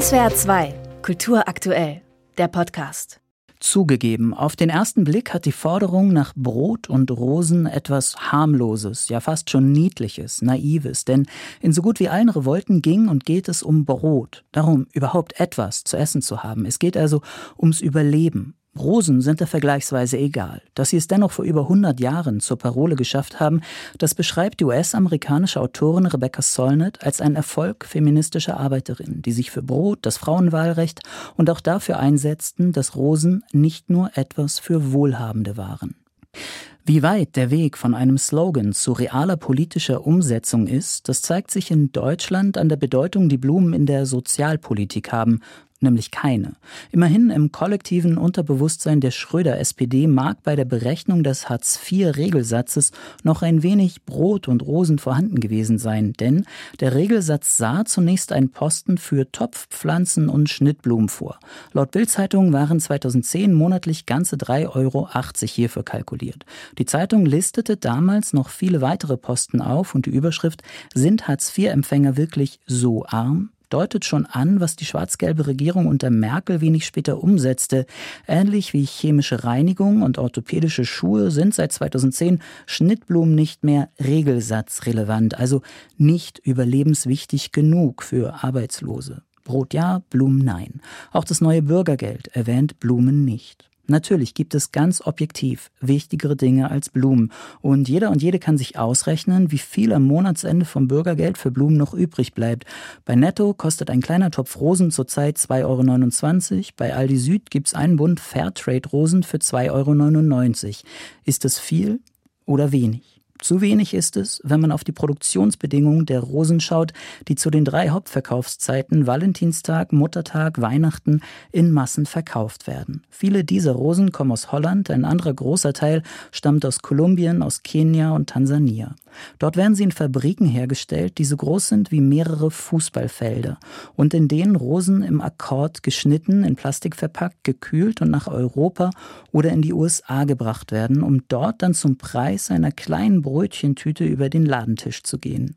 SWR 2, Kultur aktuell, der Podcast. Zugegeben, auf den ersten Blick hat die Forderung nach Brot und Rosen etwas harmloses, ja fast schon niedliches, naives, denn in so gut wie allen Revolten ging und geht es um Brot, darum überhaupt etwas zu essen zu haben. Es geht also ums Überleben, Rosen sind da vergleichsweise egal. Dass sie es dennoch vor über 100 Jahren zur Parole geschafft haben, das beschreibt die US-amerikanische Autorin Rebecca Solnit als ein Erfolg feministischer Arbeiterinnen, die sich für Brot, das Frauenwahlrecht und auch dafür einsetzten, dass Rosen nicht nur etwas für Wohlhabende waren. Wie weit der Weg von einem Slogan zu realer politischer Umsetzung ist, das zeigt sich in Deutschland an der Bedeutung, die Blumen in der Sozialpolitik haben nämlich keine. Immerhin im kollektiven Unterbewusstsein der Schröder-SPD mag bei der Berechnung des Hartz-IV-Regelsatzes noch ein wenig Brot und Rosen vorhanden gewesen sein, denn der Regelsatz sah zunächst einen Posten für Topfpflanzen und Schnittblumen vor. Laut Bild-Zeitung waren 2010 monatlich ganze 3,80 Euro hierfür kalkuliert. Die Zeitung listete damals noch viele weitere Posten auf und die Überschrift Sind Hartz-IV-Empfänger wirklich so arm? Deutet schon an, was die schwarz-gelbe Regierung unter Merkel wenig später umsetzte. Ähnlich wie chemische Reinigung und orthopädische Schuhe sind seit 2010 Schnittblumen nicht mehr regelsatzrelevant, also nicht überlebenswichtig genug für Arbeitslose. Brot ja, Blumen nein. Auch das neue Bürgergeld erwähnt Blumen nicht. Natürlich gibt es ganz objektiv wichtigere Dinge als Blumen. Und jeder und jede kann sich ausrechnen, wie viel am Monatsende vom Bürgergeld für Blumen noch übrig bleibt. Bei Netto kostet ein kleiner Topf Rosen zurzeit 2,29 Euro. Bei Aldi Süd gibt's einen Bund Fairtrade Rosen für 2,99 Euro. Ist das viel oder wenig? Zu wenig ist es, wenn man auf die Produktionsbedingungen der Rosen schaut, die zu den drei Hauptverkaufszeiten Valentinstag, Muttertag, Weihnachten in Massen verkauft werden. Viele dieser Rosen kommen aus Holland, ein anderer großer Teil stammt aus Kolumbien, aus Kenia und Tansania. Dort werden sie in Fabriken hergestellt, die so groß sind wie mehrere Fußballfelder und in denen Rosen im Akkord geschnitten, in Plastik verpackt, gekühlt und nach Europa oder in die USA gebracht werden, um dort dann zum Preis einer kleinen Brötchentüte über den Ladentisch zu gehen.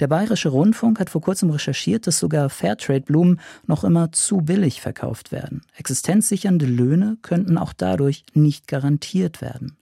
Der Bayerische Rundfunk hat vor kurzem recherchiert, dass sogar Fairtrade-Blumen noch immer zu billig verkauft werden. Existenzsichernde Löhne könnten auch dadurch nicht garantiert werden.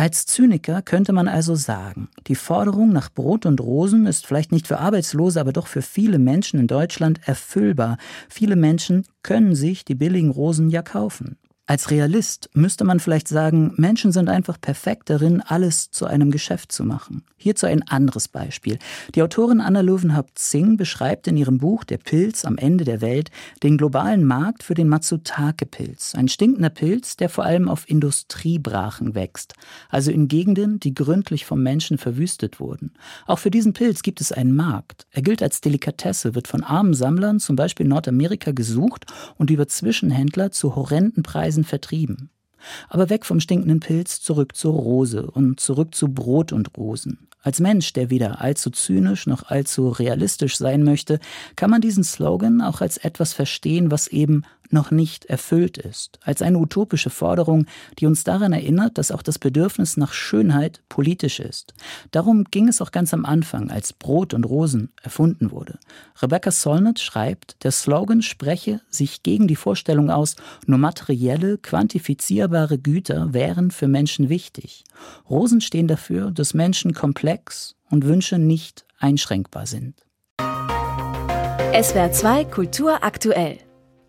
Als Zyniker könnte man also sagen, die Forderung nach Brot und Rosen ist vielleicht nicht für Arbeitslose, aber doch für viele Menschen in Deutschland erfüllbar. Viele Menschen können sich die billigen Rosen ja kaufen. Als Realist müsste man vielleicht sagen, Menschen sind einfach perfekt darin, alles zu einem Geschäft zu machen. Hierzu ein anderes Beispiel. Die Autorin Anna Löwenhaupt-Zing beschreibt in ihrem Buch Der Pilz am Ende der Welt den globalen Markt für den Matsutake-Pilz. Ein stinkender Pilz, der vor allem auf Industriebrachen wächst, also in Gegenden, die gründlich vom Menschen verwüstet wurden. Auch für diesen Pilz gibt es einen Markt. Er gilt als Delikatesse, wird von armen Sammlern, zum Beispiel in Nordamerika, gesucht und über Zwischenhändler zu horrenden Preisen Weisen vertrieben. Aber weg vom stinkenden Pilz, zurück zur Rose und zurück zu Brot und Rosen. Als Mensch, der weder allzu zynisch noch allzu realistisch sein möchte, kann man diesen Slogan auch als etwas verstehen, was eben noch nicht erfüllt ist, als eine utopische Forderung, die uns daran erinnert, dass auch das Bedürfnis nach Schönheit politisch ist. Darum ging es auch ganz am Anfang, als Brot und Rosen erfunden wurde. Rebecca Solnit schreibt, der Slogan spreche sich gegen die Vorstellung aus, nur materielle, quantifizierbare Güter wären für Menschen wichtig. Rosen stehen dafür, dass Menschen komplex und Wünsche nicht einschränkbar sind. SWR 2 Kultur aktuell